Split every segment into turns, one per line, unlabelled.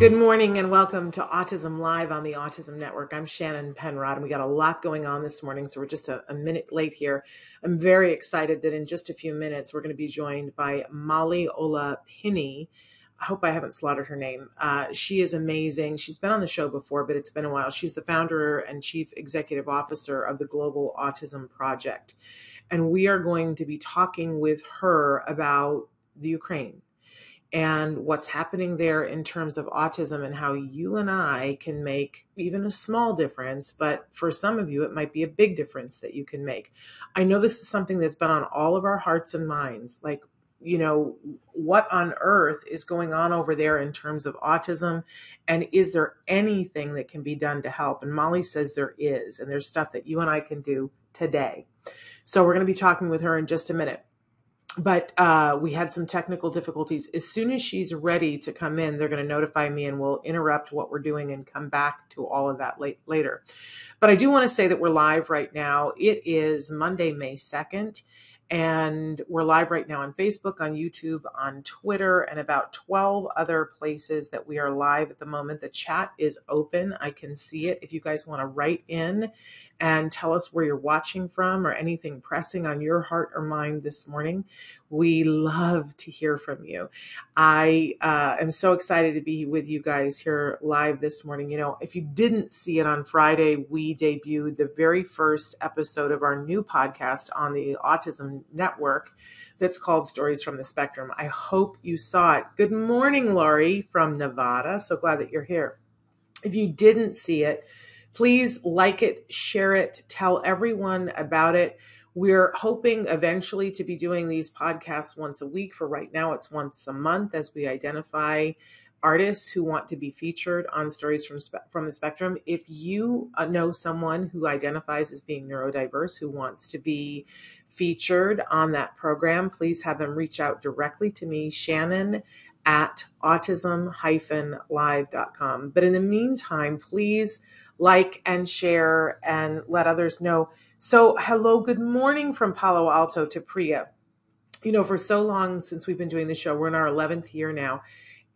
Good morning and welcome to Autism Live on the Autism Network. I'm Shannon Penrod, and we got a lot going on this morning, so we're just a, a, minute late here. I'm very excited that in just a few minutes we're going to be joined by Molly Ola Pinney. I hope I haven't slaughtered her name. Uh, she is amazing. She's been on the show before, but it's been a while. She's the founder and chief executive officer of the Global Autism Project. And we are going to be talking with her about the Ukraine and what's happening there in terms of autism and how you and I can make even a small difference, but for some of you, it might be a big difference that you can make. I know this is something that's been on all of our hearts and minds. Like, you know, what on earth is going on over there in terms of autism? And is there anything that can be done to help? And Molly says there is, and there's stuff that you and I can do today. So we're going to be talking with her in just a minute but uh, we had some technical difficulties. As soon as she's ready to come in, they're going to notify me and we'll interrupt what we're doing and come back to all of that late, later. But I do want to say that we're live right now. It is Monday, May 2nd. And we're live right now on Facebook, on YouTube, on Twitter, and about 12 other places that we are live at the moment. The chat is open. I can see it. If you guys want to write in and tell us where you're watching from or anything pressing on your heart or mind this morning. We love to hear from you. I uh, am so excited to be with you guys here live this morning. You know, if you didn't see it on Friday, we debuted the very first episode of our new podcast on the Autism Network that's called Stories from the Spectrum. I hope you saw it. Good morning, Laurie from Nevada. So glad that you're here. If you didn't see it, Please like it, share it, tell everyone about it. We're hoping eventually to be doing these podcasts once a week. For right now, it's once a month as we identify artists who want to be featured on stories from from the spectrum if you uh, know someone who identifies as being neurodiverse who wants to be featured on that program please have them reach out directly to me shannon at autism-live.com but in the meantime please like and share and let others know. So, hello, good morning from Palo Alto to Priya. You know, for so long since we've been doing the show, we're in our 11th year now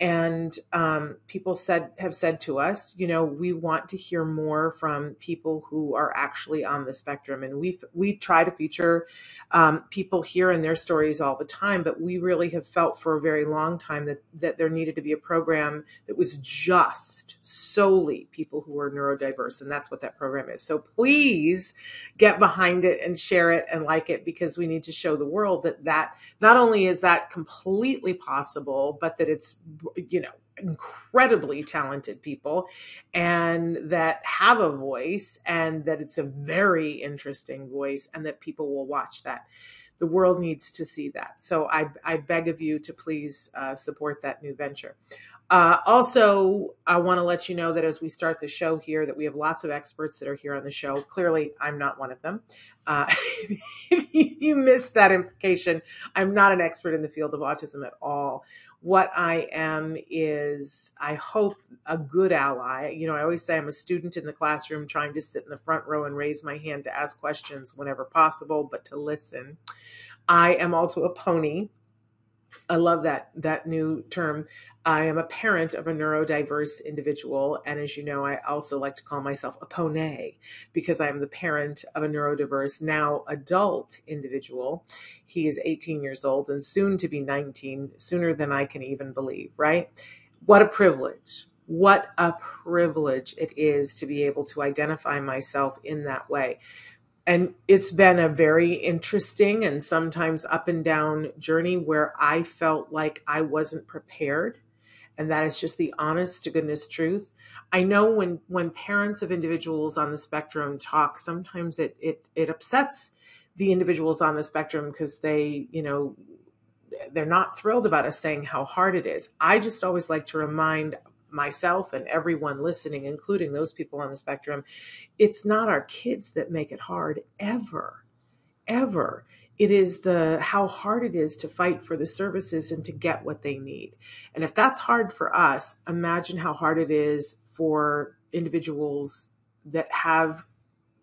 and um, people said have said to us you know we want to hear more from people who are actually on the spectrum. And we we try to feature um, people here and their stories all the time but we really have felt for a very long time that that there needed to be a program that was just solely people who are neurodiverse and that's what that program is. So please get behind it and share it and like it because we need to show the world that that not only is that completely possible but that it's you know, incredibly talented people and that have a voice and that it's a very interesting voice and that people will watch that. The world needs to see that. So i, I beg of you to please uh, support that new venture. Uh, also i want to let you know that as we start the show here that we have lots of experts that are here on the show. Clearly i'm not one of them. Uh, if you missed that implication i'm not an expert in the field of autism at all what I am is, I hope, a good ally. You know, I always say I'm a student in the classroom trying to sit in the front row and raise my hand to ask questions whenever possible, but to listen. I am also a pony. I love that that new term. I am a parent of a neurodiverse individual, and as you know, I also like to call myself a pony because I am the parent of a neurodiverse now adult individual. He is 18 years old and soon to be 19, sooner than I can even believe. Right? What a privilege! What a privilege it is to be able to identify myself in that way and it's been a very interesting and sometimes up and down journey where I felt like I wasn't prepared. And that is just the honest to goodness truth. I know when when parents of individuals on the spectrum talk, sometimes it it it upsets the individuals on the spectrum because they, you know, they're not thrilled about us saying how hard it is. I just always like to remind myself and everyone listening, including those people on the spectrum, it's not our kids that make it hard ever, ever. It is the how hard it is to fight for the services and to get what they need. And if that's hard for us, imagine how hard it is for individuals that have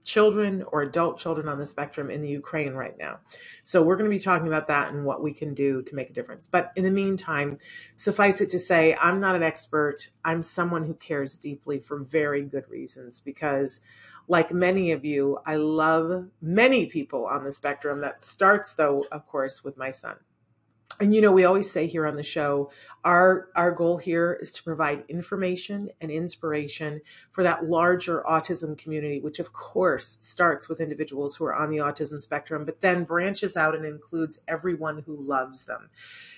children or adult children on the spectrum in the Ukraine right now. So we're going to be talking about that and what we can do to make a difference. But in the meantime, suffice it to say, I'm not an expert. I'm someone who cares deeply for very good reasons because like many of you, I love many people on the spectrum that starts though of course with my son and you know we always say here on the show our our goal here is to provide information and inspiration for that larger autism community which of course starts with individuals who are on the autism spectrum but then branches out and includes everyone who loves them.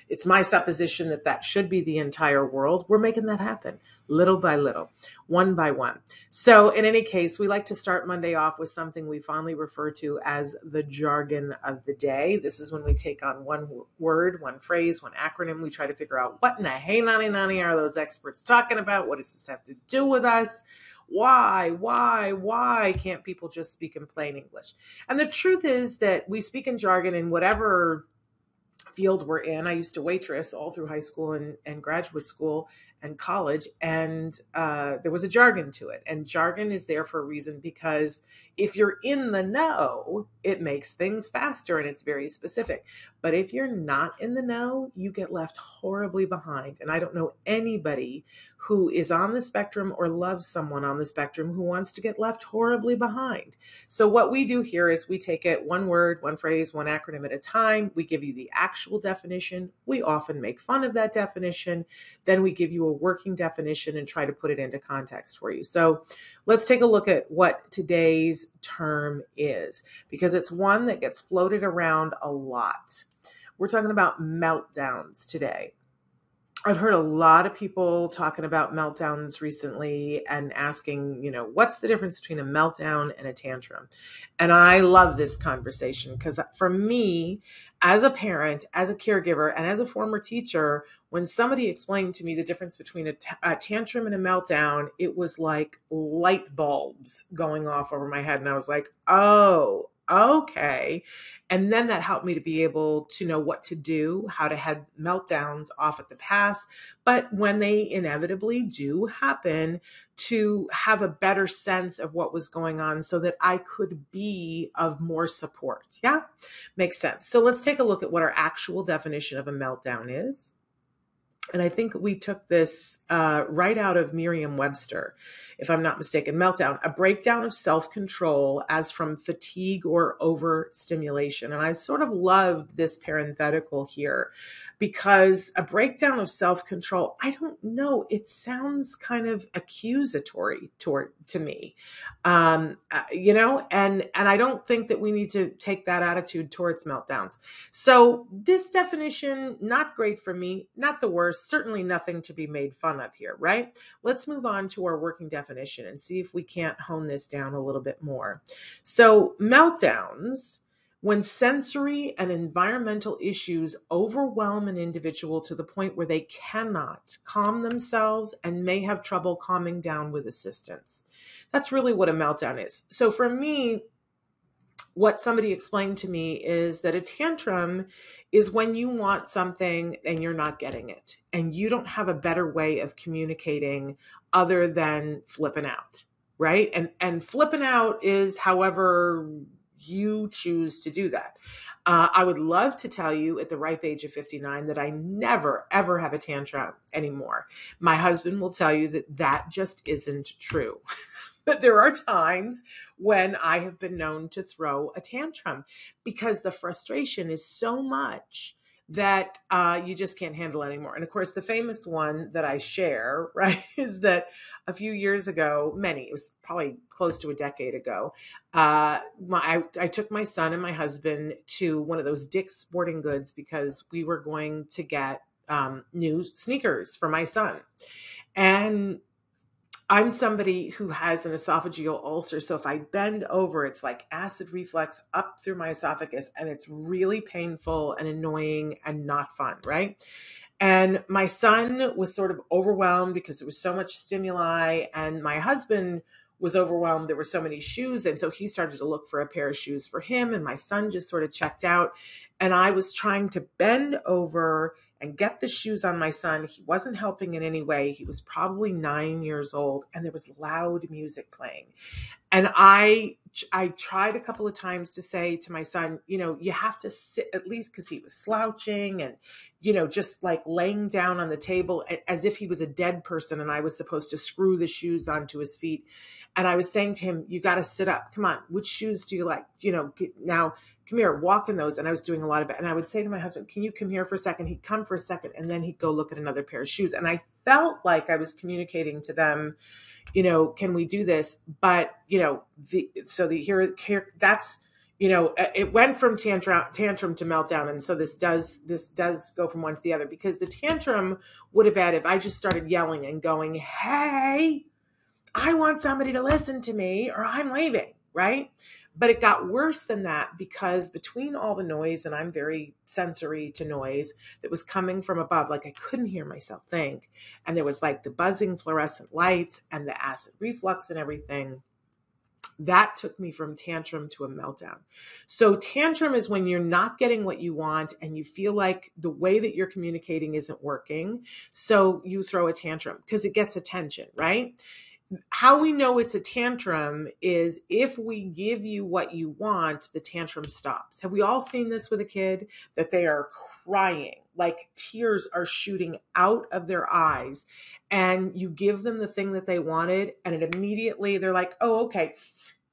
It's my supposition that that should be the entire world. We're making that happen little by little, one by one. So, in any case, we like to start Monday off with something we fondly refer to as the jargon of the day. This is when we take on one word, one phrase, one acronym. We try to figure out what in the hey, nanny, nanny are those experts talking about? What does this have to do with us? Why, why, why can't people just speak in plain English? And the truth is that we speak in jargon in whatever field we're in. I used to waitress all through high school and, and graduate school and college, and uh, there was a jargon to it. And jargon is there for a reason because if you're in the know, it makes things faster and it's very specific. But if you're not in the know, you get left horribly behind. And I don't know anybody who is on the spectrum or loves someone on the spectrum who wants to get left horribly behind. So, what we do here is we take it one word, one phrase, one acronym at a time. We give you the actual definition. We often make fun of that definition. Then we give you a working definition and try to put it into context for you. So let's take a look at what today's term is because it's one that gets floated around a lot. We're talking about meltdowns today. I've heard a lot of people talking about meltdowns recently and asking, you know, what's the difference between a meltdown and a tantrum? And I love this conversation because for me, as a parent, as a caregiver, and as a former teacher, when somebody explained to me the difference between a, t- a tantrum and a meltdown, it was like light bulbs going off over my head. And I was like, oh, okay. And then that helped me to be able to know what to do, how to head meltdowns off at the pass. But when they inevitably do happen, to have a better sense of what was going on so that I could be of more support. Yeah, makes sense. So let's take a look at what our actual definition of a meltdown is and I think we took this uh, right out of Merriam Webster, if I'm not mistaken. Meltdown, a breakdown of self control as from fatigue or overstimulation. And I sort of loved this parenthetical here because a breakdown of self control, I don't know, it sounds kind of accusatory toward to me um, uh, you know and and i don't think that we need to take that attitude towards meltdowns so this definition not great for me not the worst certainly nothing to be made fun of here right let's move on to our working definition and see if we can't hone this down a little bit more so meltdowns when sensory and environmental issues overwhelm an individual to the point where they cannot calm themselves and may have trouble calming down with assistance. That's really what a meltdown is. So for me, what somebody explained to me is that a tantrum is when you want something and you're not getting it, and you don't have a better way of communicating other than flipping out, right? And and flipping out is however you choose to do that. Uh, I would love to tell you at the ripe age of 59 that I never, ever have a tantrum anymore. My husband will tell you that that just isn't true. but there are times when I have been known to throw a tantrum because the frustration is so much that uh, you just can't handle anymore. And of course, the famous one that I share, right, is that a few years ago, many, it was probably close to a decade ago, uh, my, I, I took my son and my husband to one of those Dick's Sporting Goods because we were going to get um, new sneakers for my son. And I'm somebody who has an esophageal ulcer. So if I bend over, it's like acid reflux up through my esophagus, and it's really painful and annoying and not fun, right? And my son was sort of overwhelmed because there was so much stimuli, and my husband was overwhelmed. There were so many shoes. And so he started to look for a pair of shoes for him. And my son just sort of checked out. And I was trying to bend over and get the shoes on my son. He wasn't helping in any way. He was probably nine years old, and there was loud music playing. And I, I tried a couple of times to say to my son, you know, you have to sit at least because he was slouching and, you know, just like laying down on the table as if he was a dead person, and I was supposed to screw the shoes onto his feet. And I was saying to him, you got to sit up. Come on, which shoes do you like? You know, now come here, walk in those. And I was doing a lot of it. And I would say to my husband, can you come here for a second? He'd come for a second and then he'd go look at another pair of shoes. And I felt like I was communicating to them, you know, can we do this? But, you know, the, so the here, here that's, you know, uh, it went from tantrum, tantrum to meltdown. And so this does, this does go from one to the other because the tantrum would have been if I just started yelling and going, Hey, I want somebody to listen to me or I'm leaving. Right. But it got worse than that because between all the noise, and I'm very sensory to noise that was coming from above, like I couldn't hear myself think. And there was like the buzzing fluorescent lights and the acid reflux and everything. That took me from tantrum to a meltdown. So, tantrum is when you're not getting what you want and you feel like the way that you're communicating isn't working. So, you throw a tantrum because it gets attention, right? How we know it's a tantrum is if we give you what you want, the tantrum stops. Have we all seen this with a kid that they are crying, like tears are shooting out of their eyes, and you give them the thing that they wanted, and it immediately they're like, oh, okay.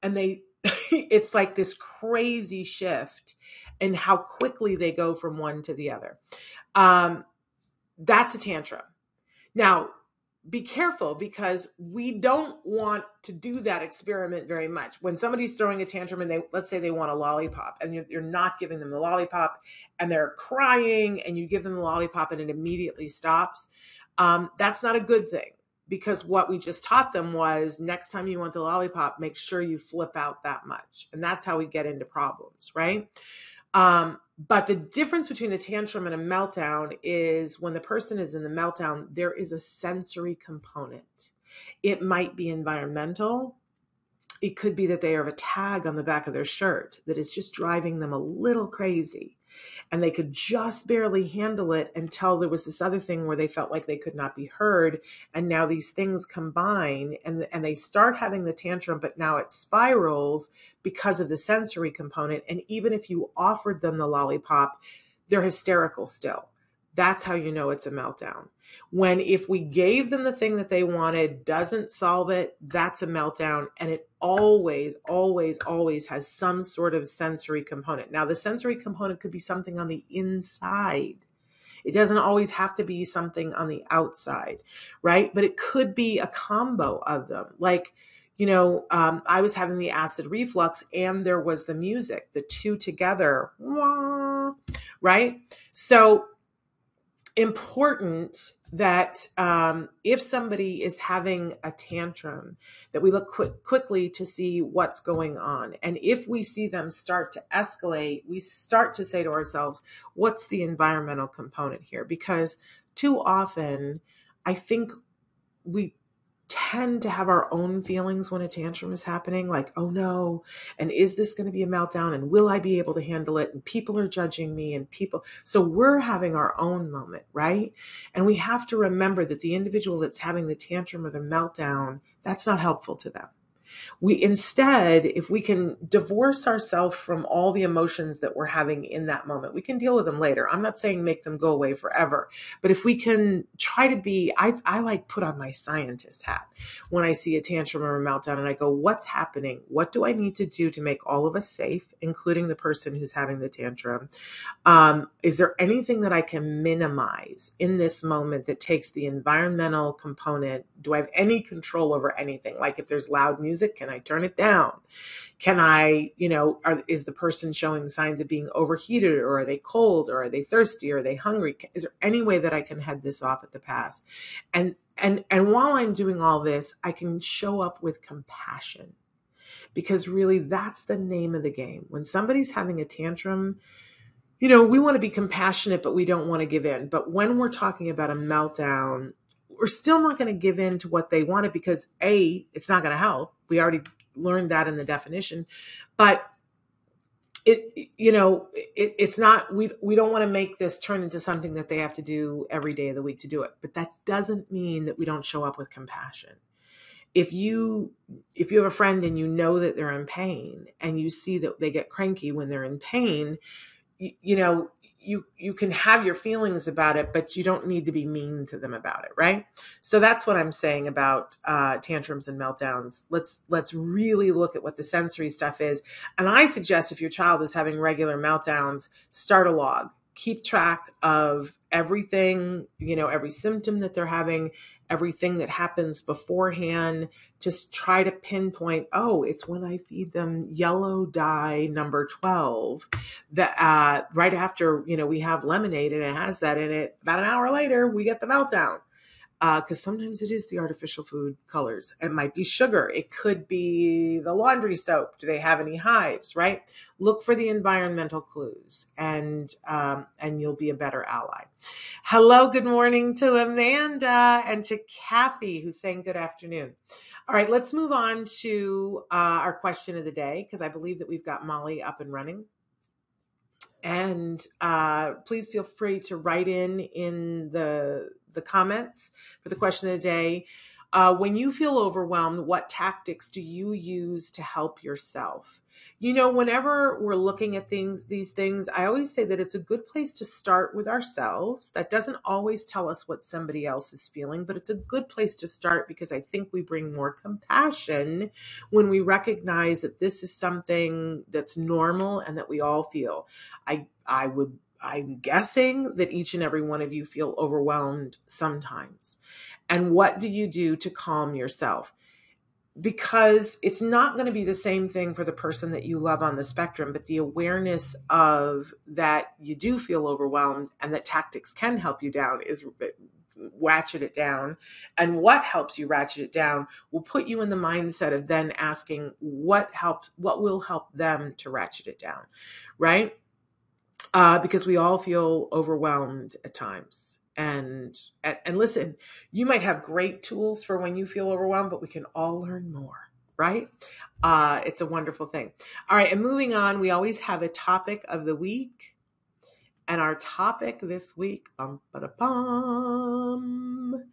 And they, it's like this crazy shift in how quickly they go from one to the other. Um, that's a tantrum. Now, be careful because we don't want to do that experiment very much. When somebody's throwing a tantrum and they, let's say they want a lollipop and you're, you're, not giving them the lollipop and they're crying and you give them the lollipop and it immediately stops, um, that's not a good thing because what we just taught them was next time you want the lollipop, make sure you flip out that much. And that's how we get into problems, right? Um, but the difference between a tantrum and a meltdown is when the person is in the meltdown, there is a sensory component. It might be environmental. It could be that they have a tag on the back of their shirt that is just driving them a little crazy and they could just barely handle it until there was this other thing where they felt like they could not be heard. And now these things combine and and they start having the tantrum but now it spirals because of the sensory component. And even if you offered them the lollipop they're hysterical still that's how you know it's a meltdown. When if we gave them the thing that they wanted doesn't solve it, that's a meltdown. And it always, always, always has some sort of sensory component. Now, the sensory component could be something on the inside. It doesn't always have to be something on the outside, right? But it could be a combo of them. Like, you know, um, I was having the acid reflux and there was the music, the two together, wah, right? So important that um, if somebody is having a tantrum that we look quick, quickly to see what's going on. And if we see them start to escalate we start to say to ourselves what's the environmental component here? Because too often i think we tend to have our own feelings when a tantrum is happening like oh no and is this going to be a meltdown and will i be able to handle it and people are judging me and people so we're having our own moment right? And we have to remember that the individual that's having the tantrum or the meltdown that's not helpful to them we instead, if we can divorce ourselves from all the emotions that we're having in that moment, we can deal with them later. I'm not saying make them go away forever, but if we can try to be, I, I like put on my scientist hat when I see a tantrum or a meltdown and I go, what's happening? What do I need to do to make all of us safe, including the person who's having the tantrum? Um, is there anything that I can minimize in this moment that takes the environmental component? Do I have any control over anything? Like if there's loud music, music? Can I turn it down? Can I, you know, are, is the person showing signs of being overheated or are they cold or are they thirsty or are they hungry? Is there any way that I can head this off at the pass? And and and while I'm doing all this, I can show up with compassion. Because really that's the name of the game. When somebody's having a tantrum, you know, we want to be compassionate, but we don't want to give in. But when we're talking about a meltdown, we're still not going to give in to what they wanted because A, it's not going to help. We already learned that in the definition. But it you know it, it's not we we don't want to make this turn into something that they have to do every day of the week to do it but that doesn't mean that we don't show up with compassion if you if you have a friend and you know that they're in pain and you see that they get cranky when they're in pain you, you know you you can have your feelings about it but you don't need to be mean to them about it right? So that's what i'm saying about uh, tantrums and meltdowns. Let's let's really look at what the sensory stuff is. And i suggest if your child is having regular meltdowns start a log keep track of everything, you know, every symptom that they're having, everything that happens beforehand. Just try to pinpoint, oh, it's when I feed them yellow dye number 12 that uh, right after, you know, we have lemonade and it has that in it. About an hour later, we get the meltdown because uh, sometimes it is the artificial food colors. It might be sugar. It could be the laundry soap. Do they have any hives? Right. Look for the environmental clues, and um, and you'll be a better ally. Hello, good morning to Amanda and to Kathy, who's saying good afternoon. All right, let's move on to uh, our question of the day because I believe that we've got Molly up and running and uh, please feel free to write in in the the comments for the question of the day. Uh, when you feel overwhelmed, what tactics do you use to help yourself? You know, whenever we're looking at things, these things, I always say that it's a good place to start with ourselves. That doesn't always tell us what somebody else is feeling, but it's a good place to start because I think we bring more compassion when we recognize that this is something that's normal and that we all feel. I I would I'm guessing that each and every one of you feel overwhelmed sometimes. And what do you do to calm yourself? Because it's not going to be the same thing for the person that you love on the spectrum, but the awareness of that you do feel overwhelmed and that tactics can help you down is uh, ratchet it down. And what helps you ratchet it down will put you in the mindset of then asking what helped, what will help them to ratchet it down, right? Uh, because we all feel overwhelmed at times. And, and listen, you might have great tools for when you feel overwhelmed, but we can all learn more, right? Uh, it's a wonderful thing. All right, and moving on, we always have a topic of the week. And our topic this week, bum, bum,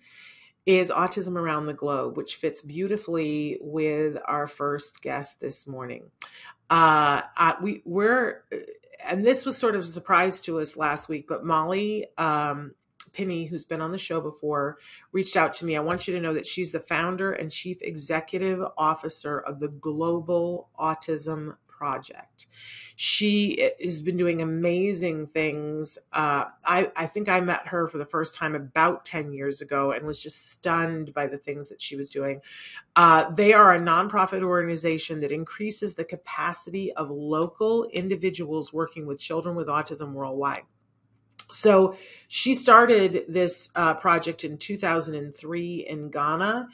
is autism around the globe, which fits beautifully with our first guest this morning. Uh, uh, we we're and this was sort of a surprise to us last week, but Molly um, Pinney, who's been on the show before, reached out to me. I want you to know that she's the founder and chief executive officer of the Global Autism project. She has been doing amazing things. Uh, I, I think I met her for the first time about 10 years ago and was just stunned by the things that she was doing. Uh, they are a nonprofit organization that increases the capacity of local individuals working with children with autism worldwide. So she started this uh, project in 2003 in Ghana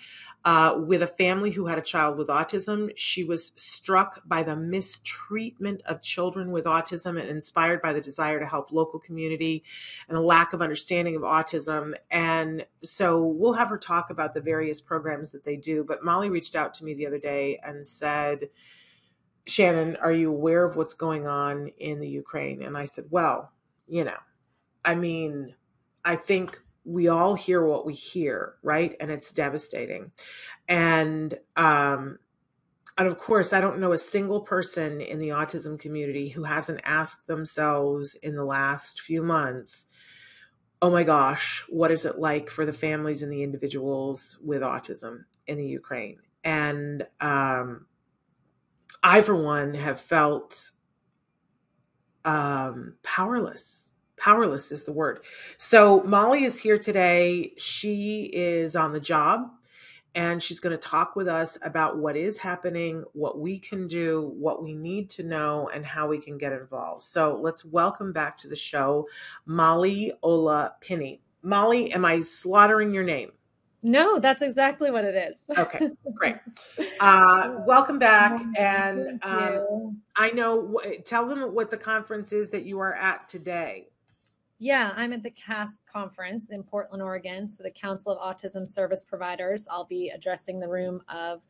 uh, with a family who had a child with autism. She was struck by the mistreatment of children with autism and inspired by the desire to help local community and a lack of understanding of autism. And so we'll have her talk about the various programs that they do. But Molly reached out to me the other day and said, Shannon, are you aware of what's going on in the Ukraine? And I said, well, you know, I mean, I think we all hear what we hear, right? And it's devastating. And um and of course, I don't know a single person in the autism community who hasn't asked themselves in the last few months, oh my gosh, what is it like for the families and the individuals with autism in the Ukraine? And um, I, for one, have felt um, powerless powerless is the word. So Molly is here today. She is on the job and she's going to talk with us about what is happening, what we can do, what we need to know, and how we can get involved. So let's welcome back to the show Molly Ola Pinney. Molly, am I slaughtering your name?
No, that's exactly what it is.
okay, great. Uh, welcome back. And um, I know, tell them what the conference is that you are at today.
Yeah, I'm at the CASP conference in Portland, Oregon. So, the Council of Autism Service Providers. I'll be addressing the room of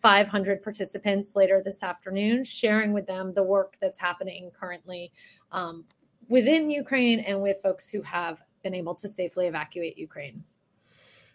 500 participants later this afternoon, sharing with them the work that's happening currently um, within Ukraine and with folks who have been able to safely evacuate Ukraine.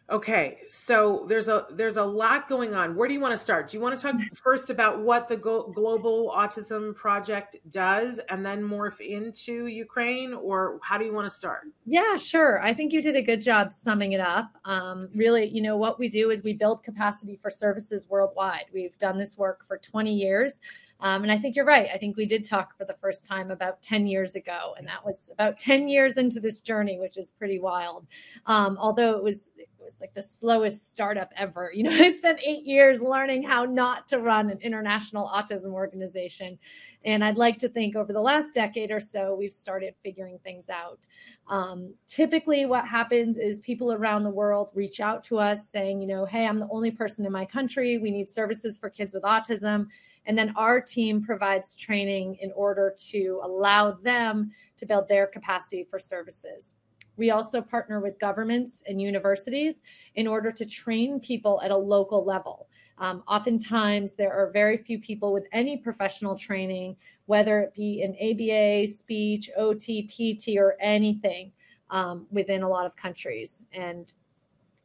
Okay, so there's a there's a lot going on. Where do you want to start? Do you want to talk first about what the Global Autism Project does, and then morph into Ukraine, or how do you want to start?
Yeah, sure. I think you did a good job summing it up. Um, really, you know, what we do is we build capacity for services worldwide. We've done this work for 20 years. Um, and I think you're right. I think we did talk for the first time about 10 years ago, and that was about 10 years into this journey, which is pretty wild. Um, although it was, it was like the slowest startup ever. You know, I spent eight years learning how not to run an international autism organization. And I'd like to think over the last decade or so, we've started figuring things out. Um, typically, what happens is people around the world reach out to us saying, you know, hey, I'm the only person in my country. We need services for kids with autism and then our team provides training in order to allow them to build their capacity for services. We also partner with governments and universities in order to train people at a local level. Um, oftentimes, there are very few people with any professional training, whether it be in ABA, speech, OT, PT, or anything um, within a lot of countries. And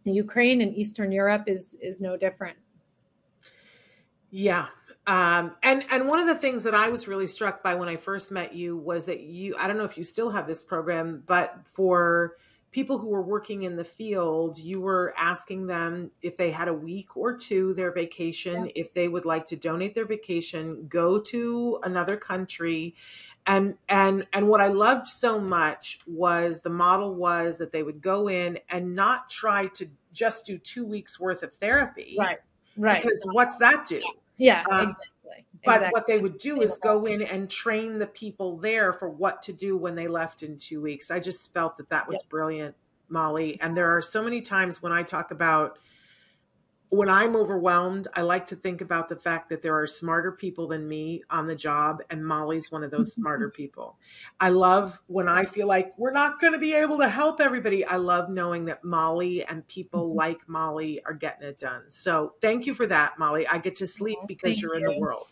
Ukraine and Eastern Europe is is no different.
Yeah, um, and and one of the things that I was really struck by when I first met you was that you I don't know if you still have this program, but for people who were working in the field, you were asking them if they had a week or two their vacation, yeah. if they would like to donate their vacation, go to another country. And and and what I loved so much was the model was that they would go in and not try to just do two weeks worth of therapy.
Right. Right.
Because what's that do?
Yeah, um, exactly.
But exactly. what they would do is go in and train the people there for what to do when they left in two weeks. I just felt that that was yep. brilliant, Molly. And there are so many times when I talk about when I'm overwhelmed, I like to think about the fact that there are smarter people than me on the job, and Molly's one of those smarter people. I love when I feel like we're not going to be able to help everybody. I love knowing that Molly and people mm-hmm. like Molly are getting it done. So thank you for that, Molly. I get to sleep because thank you're you. in the world.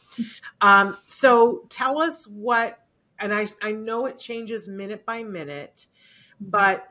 Um, so tell us what, and I, I know it changes minute by minute, but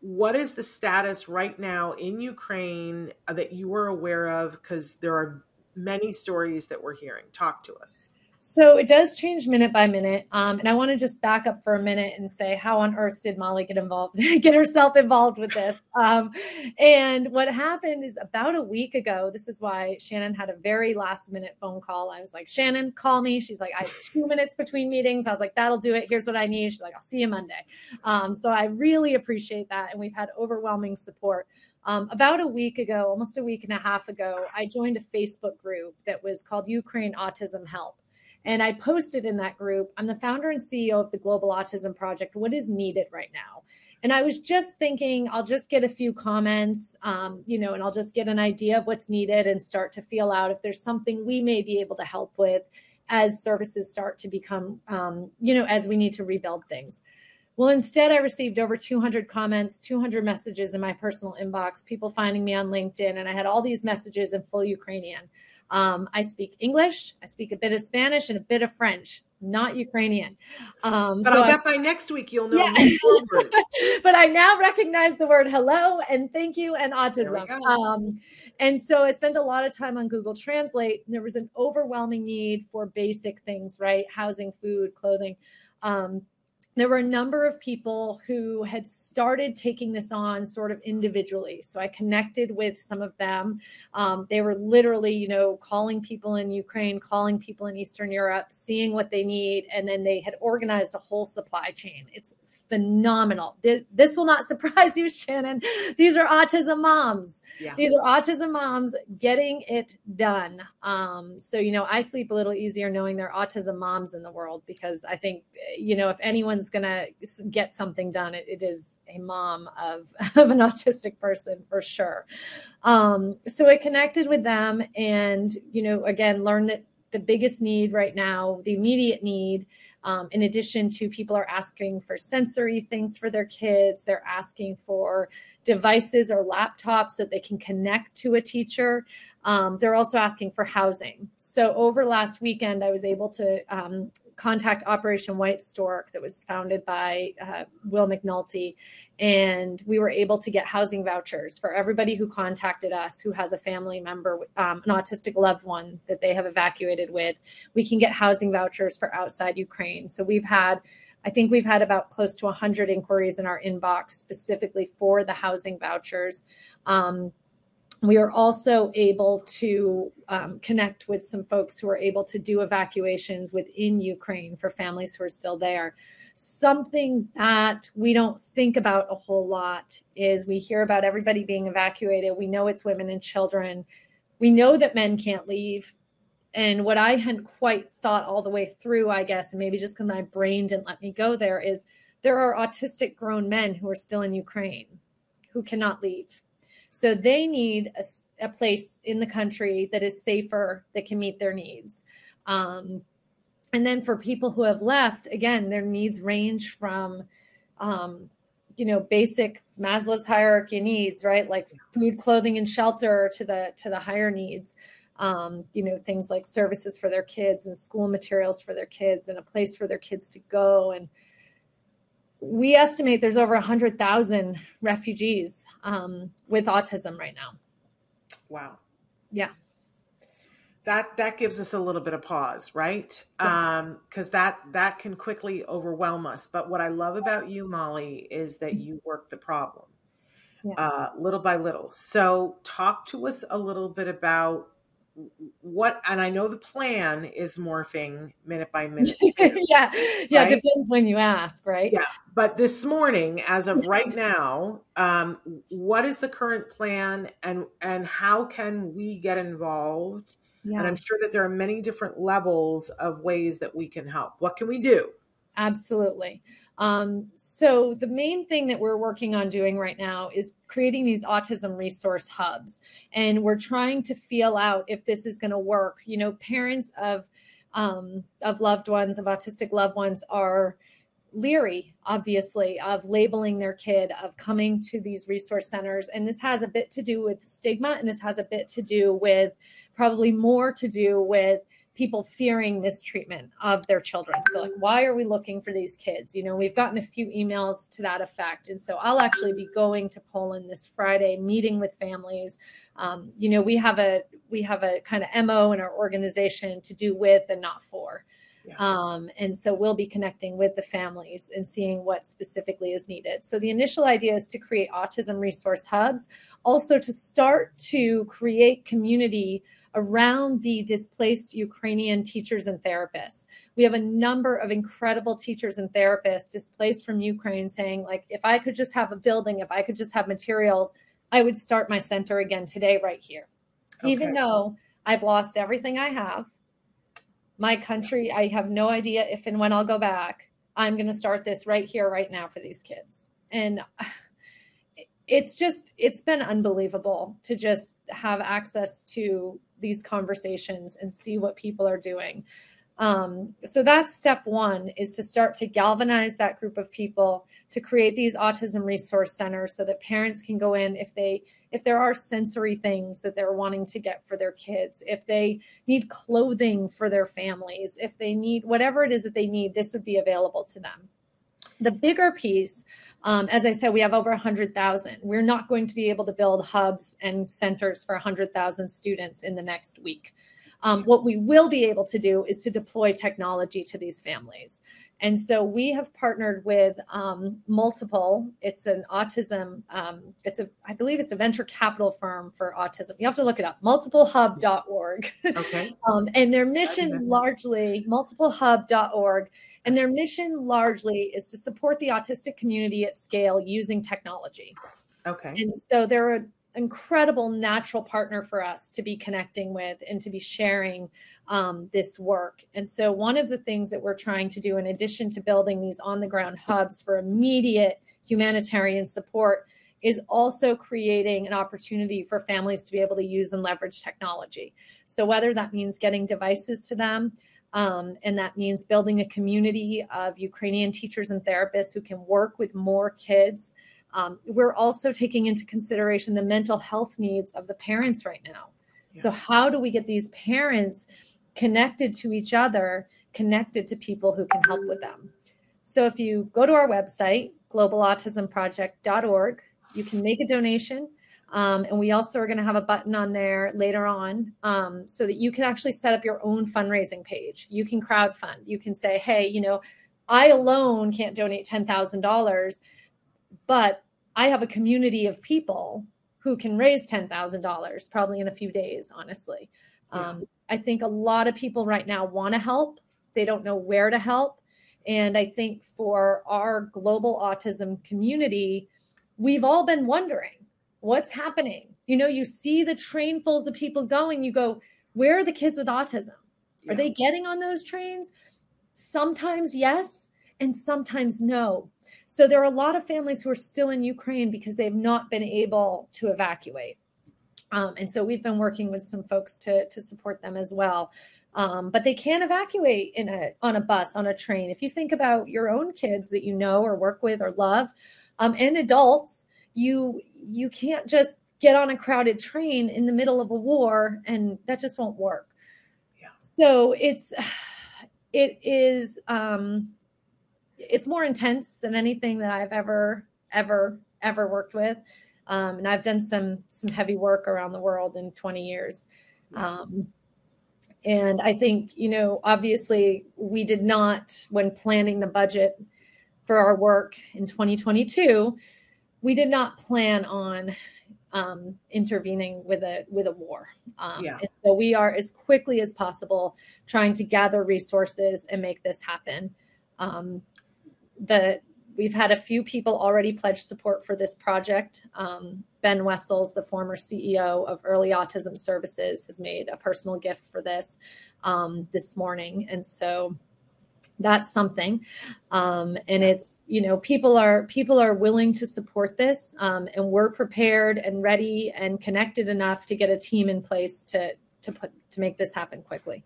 what is the status right now in Ukraine that you are aware of? Because there are many stories that we're hearing. Talk to us.
So it does change minute by minute. Um, and I want to just back up for a minute and say, how on earth did Molly get involved, get herself involved with this? Um, and what happened is about a week ago, this is why Shannon had a very last minute phone call. I was like, Shannon, call me. She's like, I have two minutes between meetings. I was like, that'll do it. Here's what I need. She's like, I'll see you Monday. Um, so I really appreciate that. And we've had overwhelming support. Um, about a week ago, almost a week and a half ago, I joined a Facebook group that was called Ukraine Autism Help. And I posted in that group, I'm the founder and CEO of the Global Autism Project. What is needed right now? And I was just thinking, I'll just get a few comments, um, you know, and I'll just get an idea of what's needed and start to feel out if there's something we may be able to help with as services start to become, um, you know, as we need to rebuild things. Well, instead, I received over 200 comments, 200 messages in my personal inbox, people finding me on LinkedIn, and I had all these messages in full Ukrainian. Um, I speak English, I speak a bit of Spanish and a bit of French, not Ukrainian.
Um, but so I'll bet by next week you'll know. Yeah.
but I now recognize the word hello and thank you and autism. Um, and so I spent a lot of time on Google Translate. There was an overwhelming need for basic things, right? Housing, food, clothing. Um, there were a number of people who had started taking this on sort of individually. So I connected with some of them. Um, they were literally, you know, calling people in Ukraine, calling people in Eastern Europe, seeing what they need. And then they had organized a whole supply chain. It's phenomenal. This will not surprise you, Shannon. These are autism moms. Yeah. These are autism moms getting it done. Um, so, you know, I sleep a little easier knowing there are autism moms in the world because I think, you know, if anyone's going to get something done, it, it is a mom of, of an autistic person for sure. Um, so I connected with them and, you know, again, learned that the biggest need right now, the immediate need, um, in addition to people are asking for sensory things for their kids, they're asking for devices or laptops that they can connect to a teacher. Um, they're also asking for housing. So over last weekend, I was able to um, contact Operation White Stork that was founded by uh, Will McNulty. And we were able to get housing vouchers for everybody who contacted us who has a family member, um, an autistic loved one that they have evacuated with. We can get housing vouchers for outside Ukraine. So we've had I think we've had about close to 100 inquiries in our inbox specifically for the housing vouchers. Um, we are also able to um, connect with some folks who are able to do evacuations within Ukraine for families who are still there. Something that we don't think about a whole lot is we hear about everybody being evacuated. We know it's women and children. We know that men can't leave. And what I hadn't quite thought all the way through, I guess, and maybe just because my brain didn't let me go there, is there are autistic grown men who are still in Ukraine who cannot leave so they need a, a place in the country that is safer, that can meet their needs. Um, and then for people who have left, again, their needs range from, um, you know, basic Maslow's hierarchy needs, right? Like food, clothing, and shelter to the to the higher needs. Um, you know, things like services for their kids and school materials for their kids and a place for their kids to go and we estimate there's over 100,000 refugees um, with autism right now.
Wow.
Yeah.
That that gives us a little bit of pause, right? Yeah. Um, because that that can quickly overwhelm us. But what I love about you, Molly, is that you work the problem yeah. uh, little by little. So talk to us a little bit about what and i know the plan is morphing minute by minute
yeah yeah right? depends when you ask right
yeah but this morning as of right now um, what is the current plan and and how can we get involved yeah. and i'm sure that there are many different levels of ways that we can help what can we do
Absolutely. Um, so, the main thing that we're working on doing right now is creating these autism resource hubs. And we're trying to feel out if this is going to work. You know, parents of um, of loved ones, of autistic loved ones, are leery, obviously, of labeling their kid, of coming to these resource centers. And this has a bit to do with stigma, and this has a bit to do with probably more to do with people fearing mistreatment of their children. So, like, why are we looking for these kids? You know, we've gotten a few emails to that effect. And so, I'll actually be going to Poland this Friday, meeting with families. Um, you know, we have a we have a kind of mo in our organization to do with and not for. Yeah. Um, and so we'll be connecting with the families and seeing what specifically is needed. So the initial idea is to create autism resource hubs, also to start to create community around the displaced Ukrainian teachers and therapists. We have a number of incredible teachers and therapists displaced from Ukraine saying, like, if I could just have a building, if I could just have materials, I would start my center again today, right here. Okay. Even though I've lost everything I have, my country, I have no idea if and when I'll go back. I'm going to start this right here, right now for these kids. And it's just, it's been unbelievable to just have access to these conversations and see what people are doing. Um, so that's step one is to start to galvanize that group of people to create these autism resource centers so that parents can go in if they if there are sensory things that they're wanting to get for their kids if they need clothing for their families if they need whatever it is that they need this would be available to them the bigger piece, um, as I said, we have over 100,000. We're not going to be able to build hubs and centers for 100,000 students in the next week. Um, what we will be able to do is to deploy technology to these families. And so we have partnered with um, multiple. It's an autism. Um, it's a, I believe it's a venture capital firm for autism. You have to look it up. Multiplehub.org.
Okay.
um, and their mission largely, multiplehub.org, and their mission largely is to support the autistic community at scale using technology.
Okay.
And so they're an incredible natural partner for us to be connecting with and to be sharing um, this work. And so, one of the things that we're trying to do, in addition to building these on the ground hubs for immediate humanitarian support, is also creating an opportunity for families to be able to use and leverage technology. So, whether that means getting devices to them, um, and that means building a community of Ukrainian teachers and therapists who can work with more kids. Um, we're also taking into consideration the mental health needs of the parents right now. Yeah. So, how do we get these parents connected to each other, connected to people who can help with them. So if you go to our website, globalautismproject.org, you can make a donation. Um, and we also are going to have a button on there later on um, so that you can actually set up your own fundraising page. You can crowdfund. You can say, hey, you know, I alone can't donate $10,000, but I have a community of people who can raise $10,000 probably in a few days, honestly. Yeah. Um, I think a lot of people right now want to help, they don't know where to help. And I think for our global autism community, we've all been wondering what's happening. You know, you see the trainfuls of people going, you go, where are the kids with autism? Are yeah. they getting on those trains? Sometimes yes, and sometimes no. So there are a lot of families who are still in Ukraine because they've not been able to evacuate. Um, and so we've been working with some folks to, to support them as well. Um, but they can't evacuate in a on a bus on a train. If you think about your own kids that you know or work with or love, um, and adults, you you can't just get on a crowded train in the middle of a war, and that just won't work. Yeah. So it's it is um, it's more intense than anything that I've ever ever ever worked with. Um, and I've done some some heavy work around the world in 20 years. Um, and I think, you know, obviously we did not, when planning the budget for our work in 2022, we did not plan on um, intervening with a with a war. Um, yeah. And so we are as quickly as possible trying to gather resources and make this happen. Um, the we've had a few people already pledge support for this project. Um, ben Wessels, the former CEO of Early Autism Services, has made a personal gift for this um, this morning, and so that's something. Um, and it's you know people are people are willing to support this, um, and we're prepared and ready and connected enough to get a team in place to to put to make this happen quickly.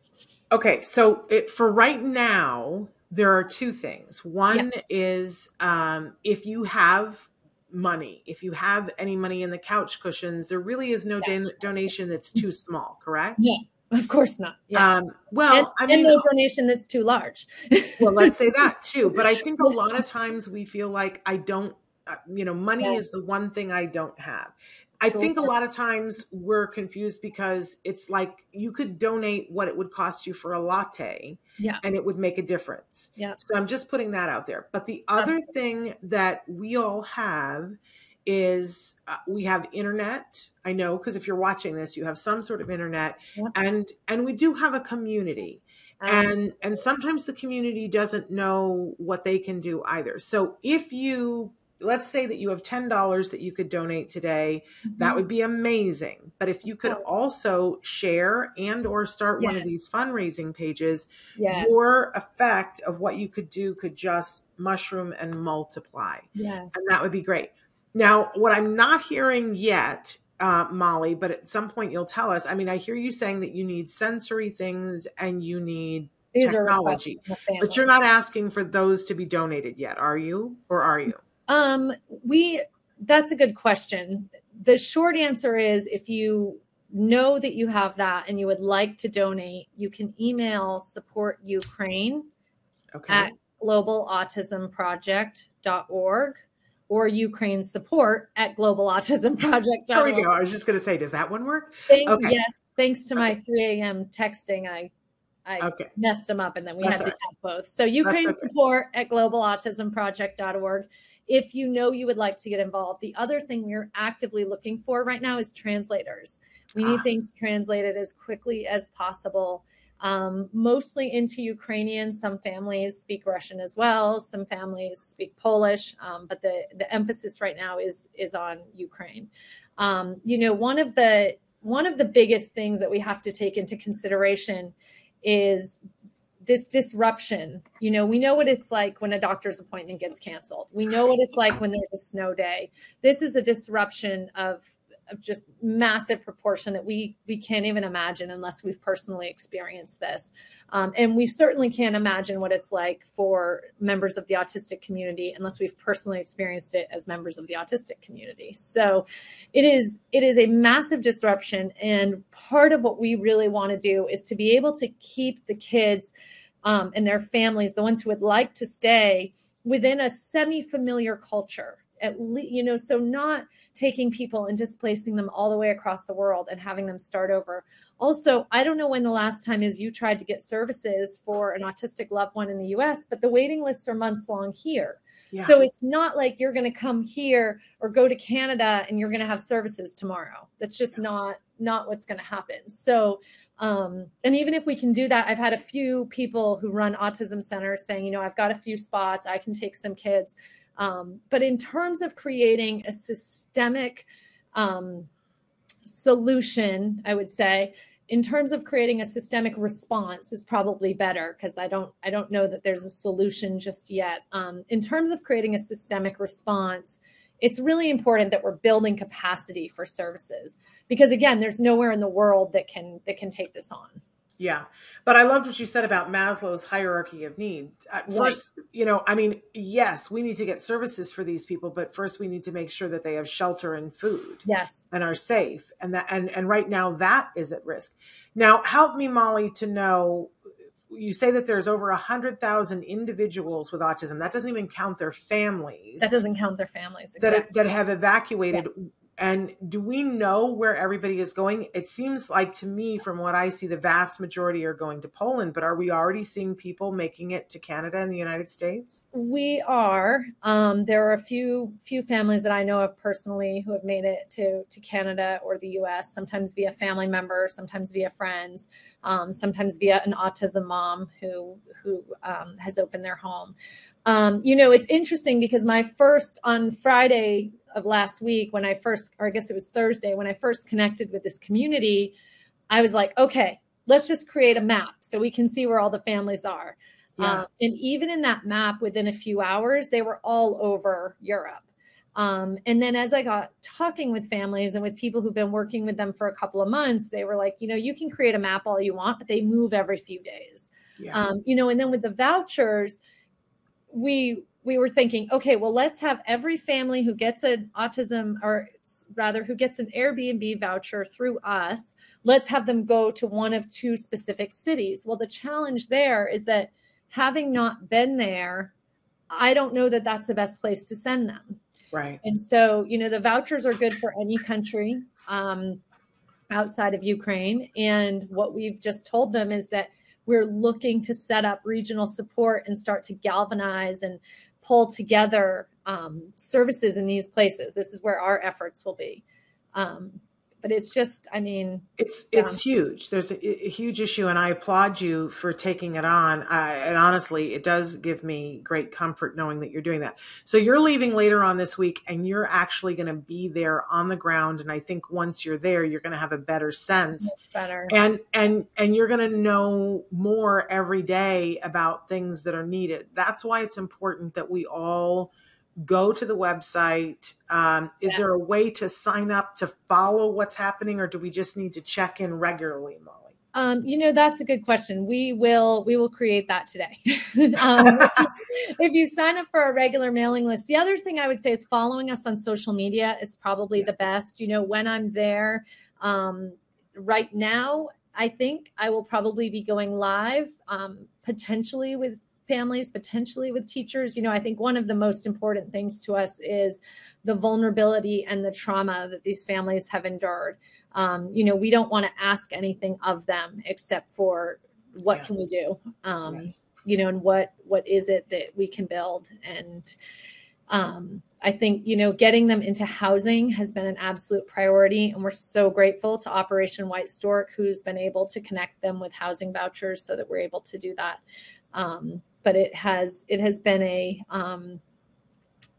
Okay, so it, for right now, there are two things. One is um, if you have money, if you have any money in the couch cushions, there really is no yes. donation that's too small, correct?
Yeah. Of course not. Yeah. Um,
well,
and,
I mean,
and no donation that's too large.
well, let's say that too. But I think a lot of times we feel like I don't, uh, you know, money yeah. is the one thing I don't have. I think a lot of times we're confused because it's like you could donate what it would cost you for a latte
yeah.
and it would make a difference.
Yeah.
So I'm just putting that out there. But the other Absolutely. thing that we all have is uh, we have internet. I know because if you're watching this, you have some sort of internet yeah. and and we do have a community. and and sometimes the community doesn't know what they can do either. So if you let's say that you have $10 that you could donate today mm-hmm. that would be amazing but if you could also share and or start yes. one of these fundraising pages yes. your effect of what you could do could just mushroom and multiply
yes.
and that would be great now what i'm not hearing yet uh, molly but at some point you'll tell us i mean i hear you saying that you need sensory things and you need these technology but you're not asking for those to be donated yet are you or are you
um, we that's a good question. The short answer is if you know that you have that and you would like to donate, you can email support Ukraine okay. at globalautismproject.org or Ukraine support at globalautismproject.org.
there we go. I was just going to say, does that one work?
Thank, okay. Yes. Thanks to my 3 a.m. texting, I I okay. messed them up and then we That's had to right. count both. So Ukraine okay. support at globalautismproject.org. If you know you would like to get involved, the other thing we're actively looking for right now is translators. We need ah. things translated as quickly as possible um, mostly into Ukrainian. Some families speak Russian as well. Some families speak Polish, um, but the the emphasis right now is is on Ukraine. Um, you know, one of the one of the biggest things that we have to take into consideration is this disruption. You know, we know what it's like when a doctor's appointment gets canceled. We know what it's like when there's a snow day. This is a disruption of of just massive proportion that we we can't even imagine unless we've personally experienced this. Um, and we certainly can't imagine what it's like for members of the autistic community unless we've personally experienced it as members of the autistic community. So it is it is a massive disruption and part of what we really want to do is to be able to keep the kids um, and their families the ones who would like to stay within a semi-familiar culture. At least you know so not taking people and displacing them all the way across the world and having them start over. Also, I don't know when the last time is you tried to get services for an autistic loved one in the US, but the waiting lists are months long here. Yeah. So it's not like you're going to come here or go to Canada and you're going to have services tomorrow. That's just yeah. not not what's going to happen. So um, and even if we can do that, I've had a few people who run autism centers saying, you know, I've got a few spots, I can take some kids. Um, but in terms of creating a systemic um, solution, I would say, in terms of creating a systemic response is probably better because I don't I don't know that there's a solution just yet. Um, in terms of creating a systemic response, it's really important that we're building capacity for services because again, there's nowhere in the world that can that can take this on.
Yeah. But I loved what you said about Maslow's hierarchy of need. First, right. you know, I mean, yes, we need to get services for these people, but first we need to make sure that they have shelter and food.
Yes.
And are safe. And that and and right now that is at risk. Now, help me Molly to know you say that there's over a hundred thousand individuals with autism. That doesn't even count their families.
That doesn't count their families. Exactly.
That that have evacuated. Yeah. And do we know where everybody is going? It seems like to me, from what I see, the vast majority are going to Poland. But are we already seeing people making it to Canada and the United States?
We are. Um, there are a few few families that I know of personally who have made it to to Canada or the U.S. Sometimes via family members, sometimes via friends, um, sometimes via an autism mom who who um, has opened their home. Um, you know, it's interesting because my first on Friday of last week when I first, or I guess it was Thursday, when I first connected with this community, I was like, okay, let's just create a map so we can see where all the families are. Yeah. Um, and even in that map, within a few hours, they were all over Europe. Um, and then as I got talking with families and with people who've been working with them for a couple of months, they were like, you know, you can create a map all you want, but they move every few days. Yeah. Um, you know, and then with the vouchers, we we were thinking, okay, well, let's have every family who gets an autism or rather who gets an Airbnb voucher through us, let's have them go to one of two specific cities. Well, the challenge there is that having not been there, I don't know that that's the best place to send them.
Right.
And so, you know, the vouchers are good for any country um, outside of Ukraine. And what we've just told them is that we're looking to set up regional support and start to galvanize and pull together um, services in these places. This is where our efforts will be. Um, but it's just, I mean,
it's yeah. it's huge. There's a, a, huge issue, and I applaud you for taking it on. I, and honestly, it does give me great comfort knowing that you're doing that. So you're leaving later on this week, and you're actually going to be there on the ground. And I think once you're there, you're going to have a better sense,
better,
and and and you're going to know more every day about things that are needed. That's why it's important that we all go to the website. Um, is yeah. there a way to sign up to follow what's happening, or do we just need to check in regularly, Molly?
Um, you know, that's a good question. We will we will create that today. um, if you sign up for a regular mailing list, the other thing I would say is following us on social media is probably yeah. the best. You know, when I'm there, um, right now, I think I will probably be going live, um, potentially with families, potentially with teachers. You know, I think one of the most important things to us is the vulnerability and the trauma that these families have endured. Um, you know, we don't want to ask anything of them except for what
Yeah.
can we do? Um. You know, and what what is it that we can build? And um, I think you know, getting them into housing has been an absolute priority, and we're so grateful to Operation White Stork, who's been able to connect them with housing vouchers, so that we're able to do that. Um, but it has it has been a um,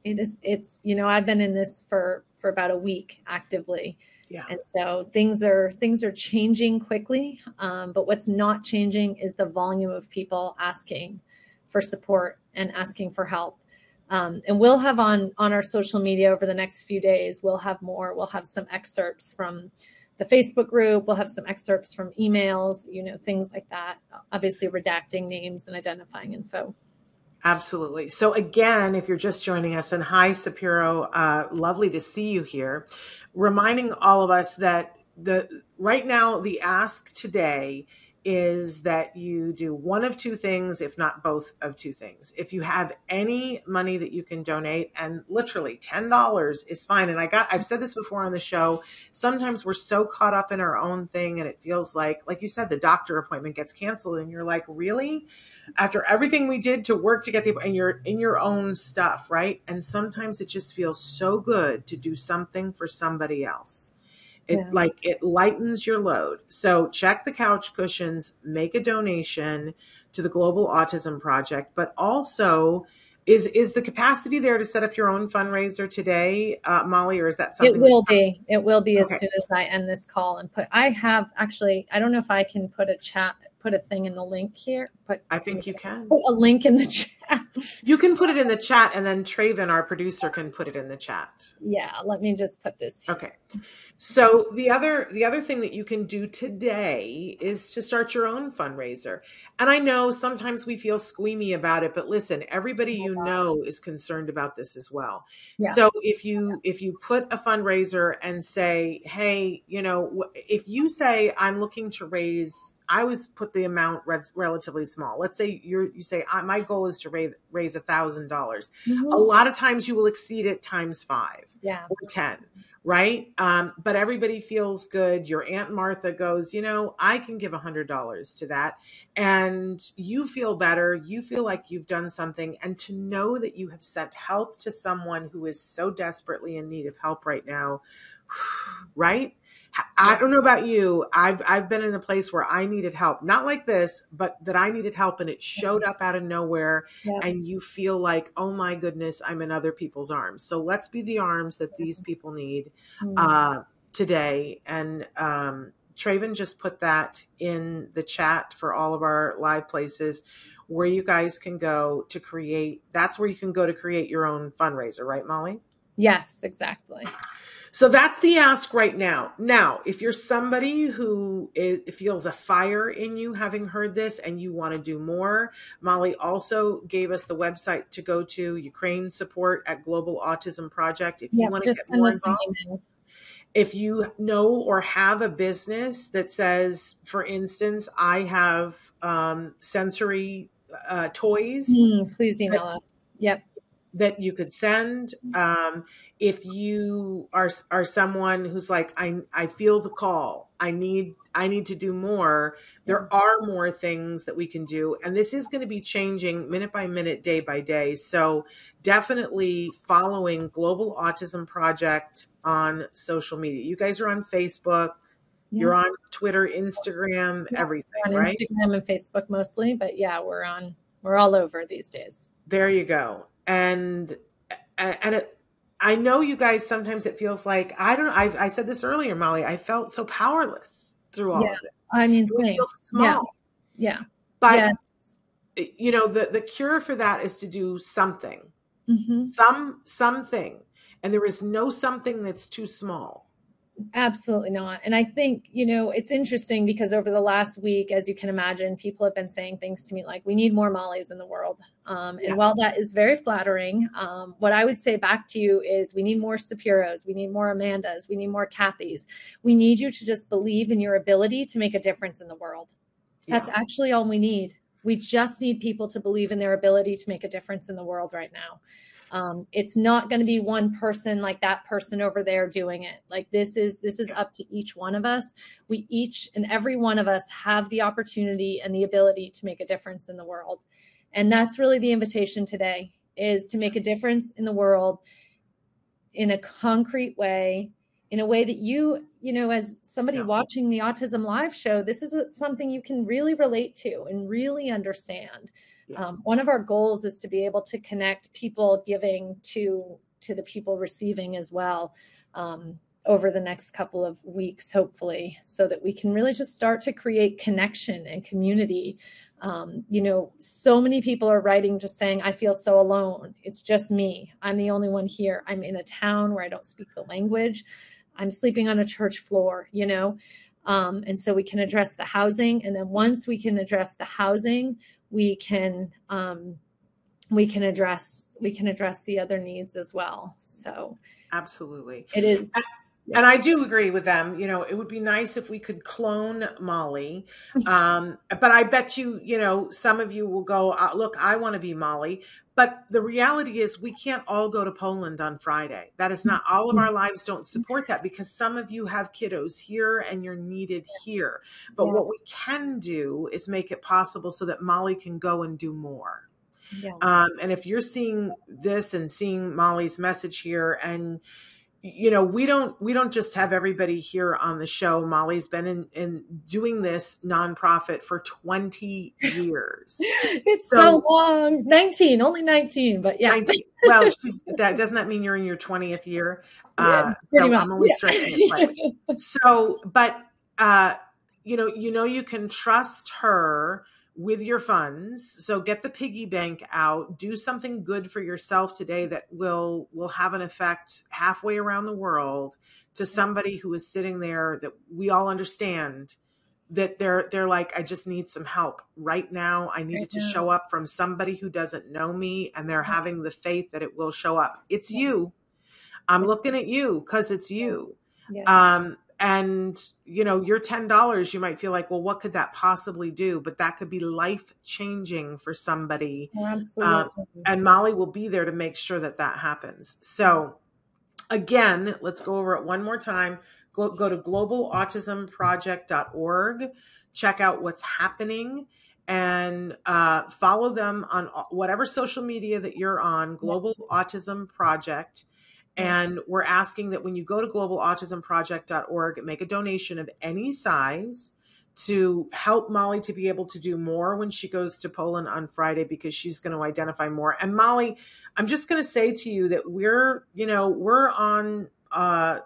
it is it's you know I've been in this for for about a week actively
Yeah.
and so things are things are changing quickly um, but what's not changing is the volume of people asking for support and asking for help um, and we'll have on on our social media over the next few days we'll have more we'll have some excerpts from the facebook group we'll have some excerpts from emails you know things like that obviously redacting names and identifying info
Absolutely. So, again, if you're just joining us, and hi, Sapiro, uh, lovely to see you here. Reminding all of us that the right now the ask today is that you do one of two things, if not both of two things. If you have any money that you can donate, and literally ten dollars is fine. And I got I've said this before on the show. Sometimes we're so caught up in our own thing, and it feels like, like you said, the doctor appointment gets canceled, and you're like, really? After everything we did to work to get the and you're in your own stuff, right? And sometimes it just feels so good to do something for somebody else. It
Yeah.
like it lightens your load. So check the couch cushions, make a donation to the Global Autism Project, but also is is the capacity there to set up your own fundraiser today, uh, Molly, or is that something?
it will be it will be as soon as i end this call and put i have actually i don't know if i can put a chat put a thing in the link here but
I think you can.
put a link in the chat
You can put it in the chat, and then Traven, our producer, can put it in the chat.
yeah let me just put this here.
Okay. So the other the other thing that you can do today is to start your own fundraiser. And I know sometimes we feel squeamy about it, but listen, everybody you know is concerned about this as well.
Yeah.
So if you if you put a fundraiser and say, "Hey, you know, if you say I'm looking to raise I always put the amount re- relatively small. Let's say you're you say "I- my goal is to raise raise a thousand dollars.
Mhm.
A lot of times you will exceed it times five
yeah.
or 10 right? Um, but everybody feels good. Your aunt martha goes you know i can give a hundred dollars to that. And you feel better. You feel like you've done something. And to know that you have sent help to someone who is so desperately in need of help right now right I don't know about you. I've I've been in a place where I needed help, not like this, but that I needed help, and it showed up out of nowhere
Yeah.
and you feel like, oh my goodness, I'm in other people's arms. So let's be the arms that these people need
Mm.
uh, today. And um, Traven just put that in the chat for all of our live places where you guys can go to create. That's where you can go to create your own fundraiser, right, Molly?
yes exactly
So that's the ask right now. Now, if you're somebody who is, feels a fire in you having heard this and you want to do more, Molly also gave us the website to go to Ukraine support at Global Autism Project. If you
yeah
want to get more involved,
email
if you know or have a business that says, for instance, I have um, sensory uh, toys
Mm, please email us yep
that you could send. Um, if you are are someone who's like I I feel the call. I need I need to do more. There are more things that we can do and this is going to be changing minute by minute day by day. So definitely following Global Autism Project on social media. You guys are on Facebook.
Yeah.
you're on Twitter Instagram
Yeah,
everything
on
right?
Instagram and facebook mostly but yeah we're on we're all over these days.
There you go. And and it, I know you guys sometimes it feels like I don't I I said this earlier, Molly. I felt so powerless through all
Yeah,
of this.
i mean
It would
same
feel small.
yeah
But
yeah
you know, the the cure for that is to do something.
hmm
Some something. And there is no something that's too small.
Absolutely not. And I think, you know, it's interesting because over the last week, as you can imagine, people have been saying things to me like, we need more Mollies in the world. Um, and
Yeah.
while that is very flattering, um, what I would say back to you is we need more Sapiros, we need more Amandas, we need more Kathys. We need you to just believe in your ability to make a difference in the world. That's actually all we need. We just need people to believe in their ability to make a difference in the world right now. Um, it's not going to be one person like that person over there doing it. Like this is this is up to each one of us. We each and every one of us have the opportunity and the ability to make a difference in the world. And that's really the invitation today is to make a difference in the world in a concrete way in a way that you you know as somebody yeah. watching the autism live show this is a, something you can really relate to and really understand um, one of our goals is to be able to connect people giving to to the people receiving as well um, over the next couple of weeks hopefully so that we can really just start to create connection and community. Um, you know so many people are writing just saying i feel so alone. It's just me. I'm the only one here. I'm in a town where i don't speak the language. I'm sleeping on a church floor you know? Um, and so we can address the housing and then once we can address the housing we can um, we can address we can address the other needs as well. So
absolutely.
it is
and I do agree with them. You know, it would be nice if we could clone Molly. Um, but I bet you, you know, some of you will go, uh, look, I want to be Molly. But the reality is, we can't all go to Poland on Friday. That is not all of our lives don't support that because some of you have kiddos here and you're needed here. But yeah. what we can do is make it possible so that Molly can go and do more. Yeah. Um, and if you're seeing this and seeing Molly's message here and you know we don't we don't just have everybody here on the show. Molly's been in, in doing this nonprofit for 20 years.
It's so, so, long. 19 only 19 but yeah. 19.
well that doesn't that mean you're in your 20th year? Uh so i'm only yeah. it so but uh you know you know you can trust her with your funds so get the piggy bank out do something good for yourself today that will will have an effect halfway around the world to somebody who is sitting there that we all understand that they're they're like I just need some help right now. I need right it to show up from somebody who doesn't know me and they're having the faith that it will show up. It's you. I'm looking at you cuz it's you. Yeah. Um and you know your $10 you might feel like well what could that possibly do but that could be life changing for somebody
oh, absolutely. Um,
and molly will be there to make sure that that happens so again let's go over it one more time go, go to globalautismproject.org check out what's happening and uh, follow them on whatever social media that you're on global yes. autism project and we're asking that when you go to globalautismproject.org, make a donation of any size to help Molly to be able to do more when she goes to Poland on Friday because she's going to identify more. And Molly, I'm just going to say to you that we're, you know, we're on uh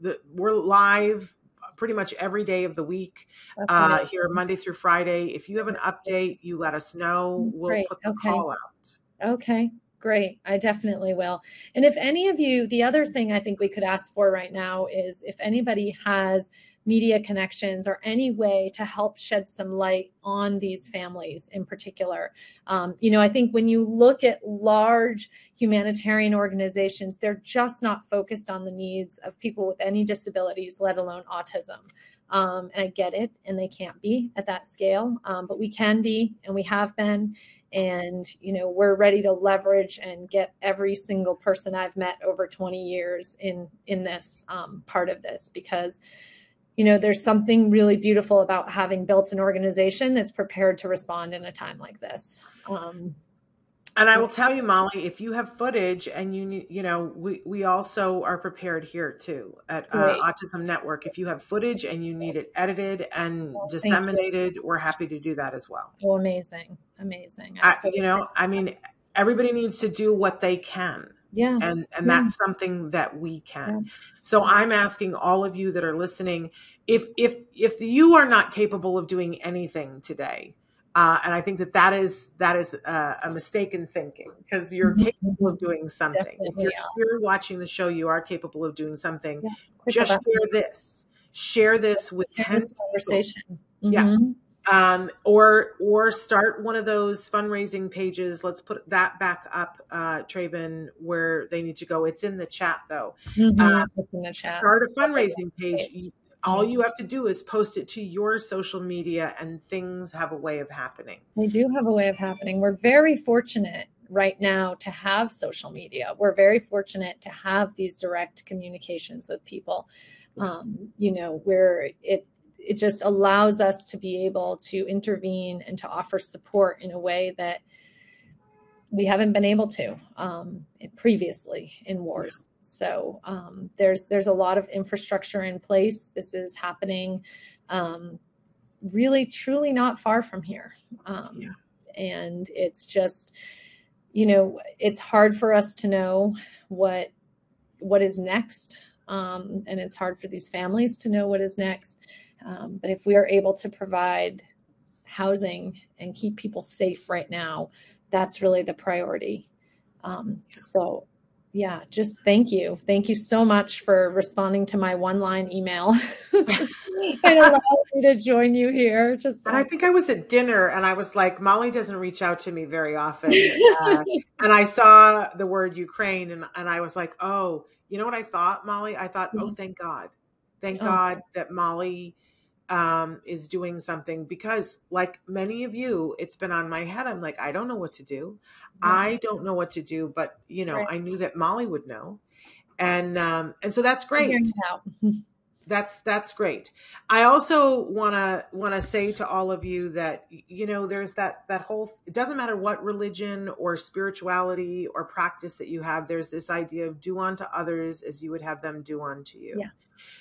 the we're live pretty much every day of the week uh here Monday through Friday. If you have an update, you let us know. We'll Great. put the okay. call out.
Okay. Great. I definitely will. And if any of you, the other thing I think we could ask for right now is if anybody has media connections or any way to help shed some light on these families in particular. Um, you know, I think when you look at large humanitarian organizations, they're just not focused on the needs of people with any disabilities, let alone autism. Um, and I get it, and they can't be at that scale, um, but we can be, and we have been and you know we're ready to leverage and get every single person i've met over 20 years in in this um, part of this because you know there's something really beautiful about having built an organization that's prepared to respond in a time like this. Um,
and I will tell you, Molly, if you have footage and you you know, we we also are prepared here too at uh, Autism Network. If you have footage and you need it edited and oh, disseminated, we're happy to do that as well.
Oh, amazing, amazing!
I, you know, I mean, everybody needs to do what they can.
Yeah,
and and yeah. that's something that we can. Yeah. So I'm asking all of you that are listening, if if if you are not capable of doing anything today uh, and I think that that is that is a, a mistaken thinking because you're mm-hmm. capable of doing something. Definitely if you're here watching the show, you are capable of doing something. Yeah, Just share this. Share this with share ten conversation. Mm-hmm. Yeah. Um, or or start one of those fundraising pages. Let's put that back up, uh, Traven, where they need to go. It's in the chat though.
Mm-hmm. Uh, it's in the chat.
Start a fundraising page all you have to do is post it to your social media and things have a way of happening
they do have a way of happening we're very fortunate right now to have social media. We're very fortunate to have these direct communications with people. Um, you know, where it it just allows us to be able to intervene and to offer support in a way that we haven't been able to um, previously in wars. So um, there's there's a lot of infrastructure in place. This is happening um, really, truly not far from here, um, yeah. and it's just you know it's hard for us to know what what is next, um, and it's hard for these families to know what is next. Um, but if we are able to provide housing and keep people safe right now, that's really the priority. Um, so, yeah, just thank you. Thank you so much for responding to my one line email and allowing me to join you here. Just
and I think I was at dinner and I was like, Molly doesn't reach out to me very often. Uh, and I saw the word Ukraine and, and I was like, oh, you know what I thought, Molly? I thought, oh, mm-hmm. thank God. Thank oh. God that Molly um, is doing something because, like many of you, it's been on my head. I'm like, I don't know what to do. I don't know what to do, but you know, right. I knew that Molly would know, and um, and so that's great. that's that's great. I also want to want to say to all of you that you know there's that that whole it doesn't matter what religion or spirituality or practice that you have there's this idea of do unto others as you would have them do unto you. Yeah.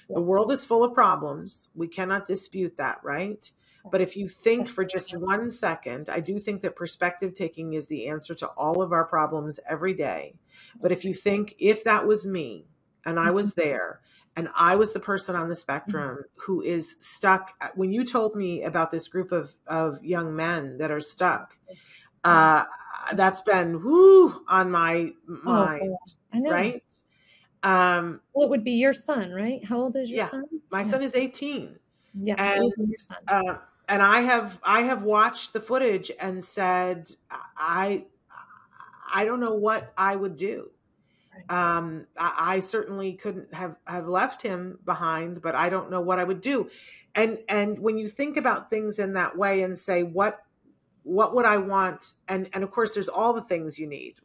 The world is full of problems. We cannot dispute that, right? But if you think for just one second, I do think that perspective taking is the answer to all of our problems every day. But if you think if that was me and I was mm-hmm. there and I was the person on the mm-hmm. spectrum who is stuck. When you told me about this group of, of young men that are stuck, uh, that's been whoo on my oh, mind, oh, right?
Um, well, it would be your son, right? How old is your
yeah,
son?
My yeah. son is 18. Yeah, and, uh, and I have I have watched the footage and said I I don't know what I would do. Um, I, I, certainly couldn't have, have left him behind, but I don't know what I would do. And and when you think about things in that way and say what what would I want, and and of course there's all the things you need,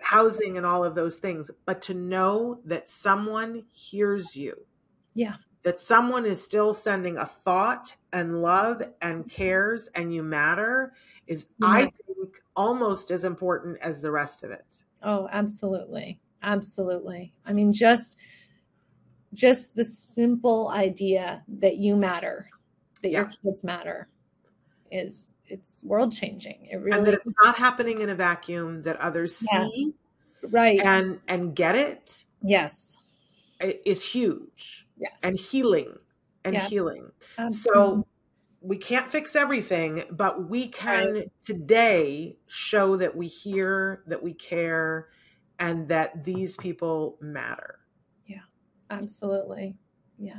housing and all of those things, but to know that someone hears you.
Yeah.
That someone is still sending a thought and love and cares and you matter is, yeah. I think, almost as important as the rest of it.
Oh, absolutely absolutely i mean just just the simple idea that you matter that yeah. your kids matter is it's world changing it
really and that it's not happening in a vacuum that others yes. see
right
and and get it
yes
is huge
yes
and healing and yes. healing Absolutely. so we can't fix everything but we can right. today show that we hear that we care and that these people matter.
Yeah, absolutely. Yeah.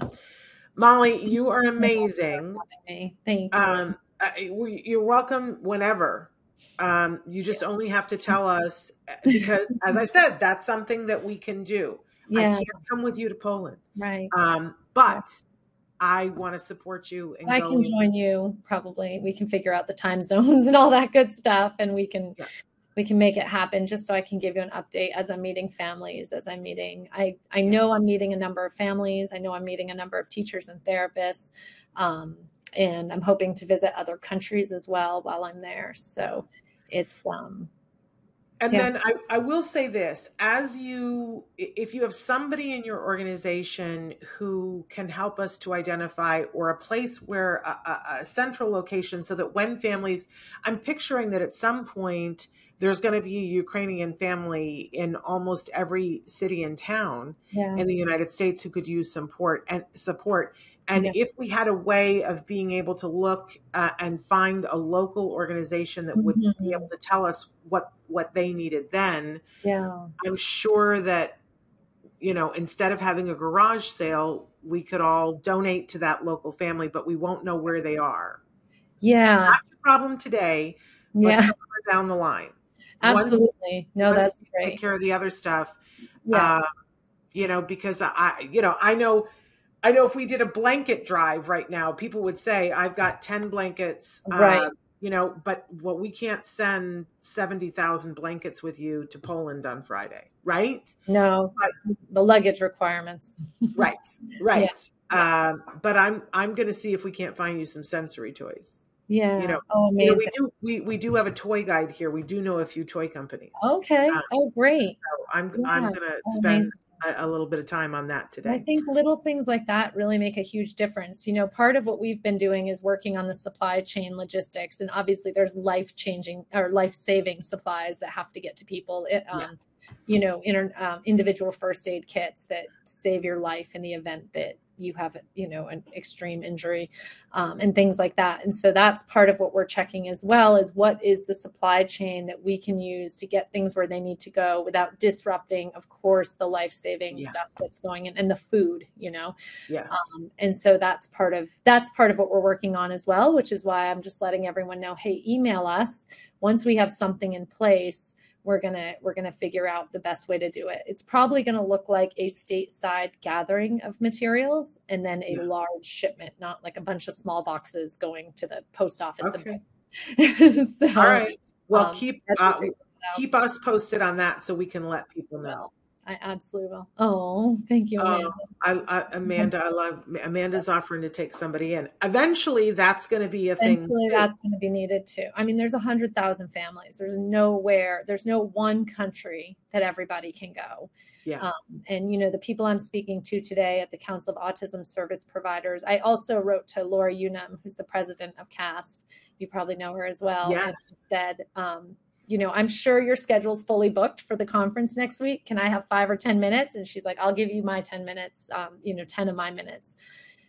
Molly, you are amazing.
Thank you.
Um, you're welcome whenever. Um, you just yeah. only have to tell us because, as I said, that's something that we can do. Yeah. I can't come with you to Poland,
right?
Um, but I want to support you.
And I can join you. Probably, we can figure out the time zones and all that good stuff, and we can yeah we can make it happen just so I can give you an update as I'm meeting families, as I'm meeting. I, I know I'm meeting a number of families. I know I'm meeting a number of teachers and therapists. Um, and I'm hoping to visit other countries as well while I'm there. So it's, um,
and yeah. then I, I will say this as you, if you have somebody in your organization who can help us to identify or a place where a, a central location so that when families, I'm picturing that at some point, there's going to be a Ukrainian family in almost every city and town yeah. in the United States who could use support and support. And yeah. if we had a way of being able to look uh, and find a local organization that would mm-hmm. be able to tell us what what they needed then,
yeah,
I'm sure that you know instead of having a garage sale, we could all donate to that local family, but we won't know where they are.
Yeah,
not a problem today, yeah. down the line.
Absolutely. No, that's great.
Take care of the other stuff. Yeah. Uh, you know, because I, you know, I know, I know if we did a blanket drive right now, people would say, I've got 10 blankets.
Right.
Uh, you know, but well, we can't send 70,000 blankets with you to Poland on Friday, right?
No, but, the luggage requirements.
right, right. Yeah. Um, but I'm I'm going to see if we can't find you some sensory toys.
Yeah.
You know, oh, amazing. You know, we do we we do have a toy guide here. We do know a few toy companies.
Okay. Um, oh, great.
So I'm yeah. I'm going to oh, spend a, a, little bit of time on that today.
I think little things like that really make a huge difference. You know, part of what we've been doing is working on the supply chain logistics, and obviously there's life changing or life saving supplies that have to get to people. It, um, yeah. You know, inter, um, individual first aid kits that save your life in the event that you have you know an extreme injury um, and things like that. And so that's part of what we're checking as well is what is the supply chain that we can use to get things where they need to go without disrupting of course the life-saving yeah. stuff that's going in and the food you know?
Yes.
Um, and so that's part of that's part of what we're working on as well which is why i'm just letting everyone know hey email us once we have something in place we're gonna we're gonna figure out the best way to do it. It's probably gonna look like a stateside gathering of materials and then a yeah. large shipment, not like a bunch of small boxes going to the post office.
Okay. so, All right. Well, um, keep uh, keep us posted on that so we can let people know.
I absolutely will. Oh, thank you, Amanda.
I, I, Amanda, I love Amanda's offering to take somebody in. Eventually, that's going to be a Eventually,
thing. that's going to be needed too. I mean, there's a hundred thousand families. There's nowhere. There's no one country that everybody can go.
Yeah. Um,
and you know, the people I'm speaking to today at the Council of Autism Service Providers. I also wrote to Lorri Unumb, who's the president of CASP. You probably know her as well.
Yes.
And said, um, you know, I'm sure your schedule's fully booked for the conference next week. Can I have five or 10 minutes? And she's like, I'll give you my 10 minutes, um, you know, 10 of my minutes.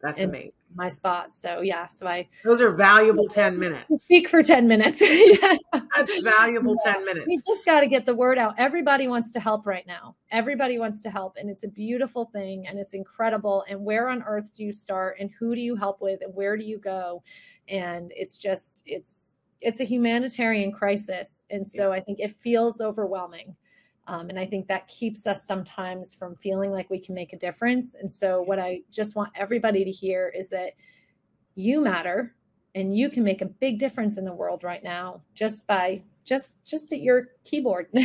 That's amazing.
My spots. So yeah. So I
those are valuable 10 minutes.
Speak for 10 minutes. yeah.
That's valuable yeah. 10 minutes.
We just got to get the word out. Everybody wants to help right now. Everybody wants to help. And it's a beautiful thing and it's incredible. And where on earth do you start and who do you help with and where do you go? And it's just, it's it's a humanitarian crisis. And so i think it feels overwhelming. Um, and i think that keeps us sometimes from feeling like we can make a difference. And so what i just want everybody to hear is that you matter and you can make a big difference in the world right now just by just just at your keyboard.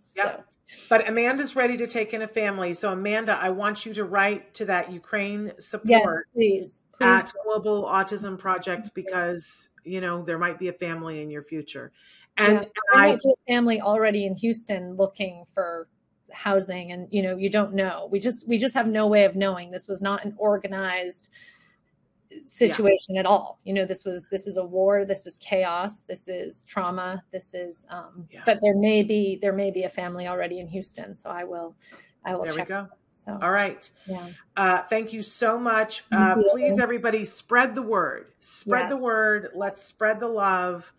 So.
Yep. But Amanda's ready to take in a family. So Amanda, I want you to write to that Ukraine support
yes, please, please.
at Global Autism Project because you know there might be a family in your future. And, yeah,
I, a family already in houston looking for housing. And you know you don't know. We just we just have no way of knowing. This was not an organized situation yeah. at all you know this was this is a war this is chaos this is trauma this is um yeah. but there may be there may be a family already in houston so i will i will
there
check
we go so, all right. Yeah. Uh, thank you so much. Uh, please, everybody, spread the word. Spread yes. the word. Let's spread the love,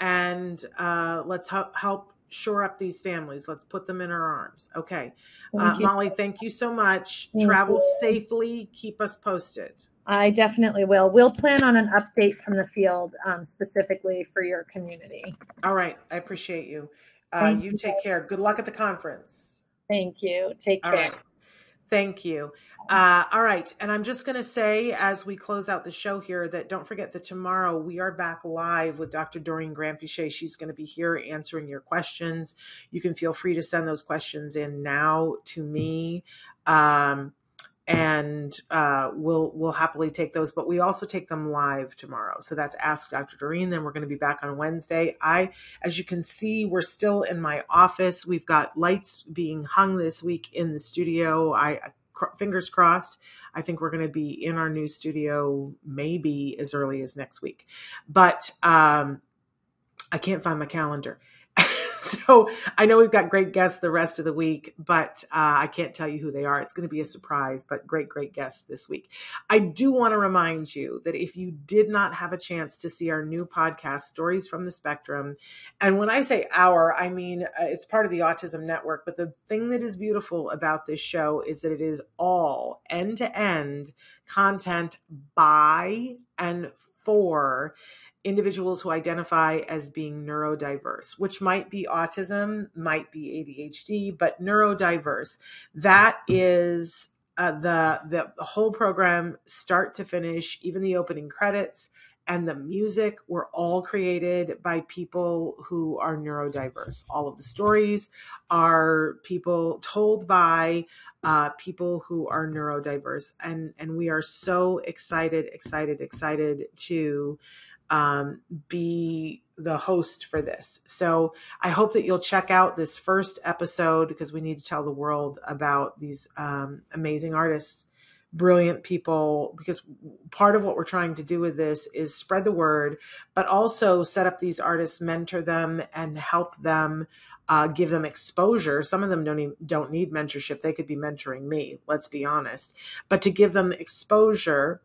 and uh, let's help help shore up these families. Let's put them in our arms. Okay, uh, Molly. So thank you so much. Thank Travel you. safely. Keep us posted.
I definitely will. We'll plan on an update from the field um, specifically for your community.
All right. I appreciate you. Uh, you take care. Good luck at the conference.
Thank you. Take care.
Thank you. Uh, all right. And I'm just going to say, as we close out the show here, that don't forget that tomorrow we are back live with Dr. Doreen Granpeesheh. She's going to be here answering your questions. You can feel free to send those questions in now to me. Um, and uh, we'll we'll happily take those. But we also take them live tomorrow. So that's Ask Dr. Doreen. Then we're going to be back on Wednesday. I, as you can see, we're still in my office. We've got lights being hung this week in the studio. I fingers crossed. I think we're going to be in our new studio maybe as early as next week. But um, I can't find my calendar. so I know we've got great guests the rest of the week, but uh, I can't tell you who they are. It's going to be a surprise, but great, great guests this week. I do want to remind you that if you did not have a chance to see our new podcast, Stories from the Spectrum, and when I say our, I mean uh, it's part of the Autism Network, but the thing that is beautiful about this show is that it is all end to end content by and for individuals who identify as being neurodiverse, which might be autism, might be ADHD, but neurodiverse. That is uh, the the whole program, start to finish, even the opening credits and the music were all created by people who are neurodiverse. All of the stories are people told by uh, people who are neurodiverse, and and we are so excited, excited, excited to um, be the host for this. So I hope that you'll check out this first episode because we need to tell the world about these um, amazing artists, brilliant people. Because part of what we're trying to do with this is spread the word, but also set up these artists, mentor them, and help them. Uh, give them exposure. Some of them don't even, don't need mentorship. They could be mentoring me. Let's be honest. But to give them exposure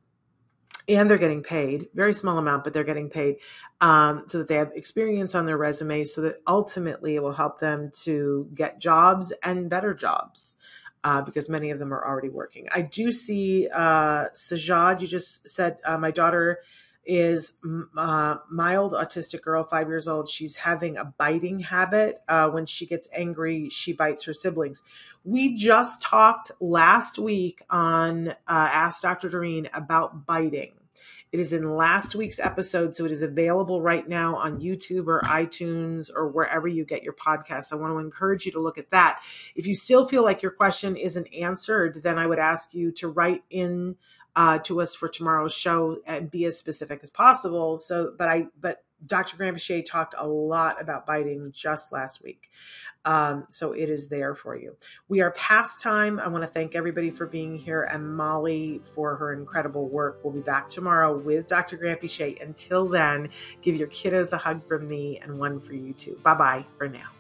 and they're getting paid very small amount but they're getting paid um, so that they have experience on their resume so that ultimately it will help them to get jobs and better jobs uh, because many of them are already working i do see uh, sajad you just said uh, my daughter is uh, mild autistic girl, five years old. She's having a biting habit. Uh, when she gets angry, she bites her siblings. We just talked last week on uh, Ask Dr. Doreen about biting. It is in last week's episode, so it is available right now on YouTube or iTunes or wherever you get your podcasts. I want to encourage you to look at that. If you still feel like your question isn't answered, then I would ask you to write in uh, to us for tomorrow's show and be as specific as possible. So, but I, but Dr. Granpeesheh talked a lot about biting just last week. Um, so it is there for you. We are past time. I want to thank everybody for being here and Molly for her incredible work. We'll be back tomorrow with Dr. Granpeesheh. Until then, give your kiddos a hug from me and one for you too. Bye bye for now.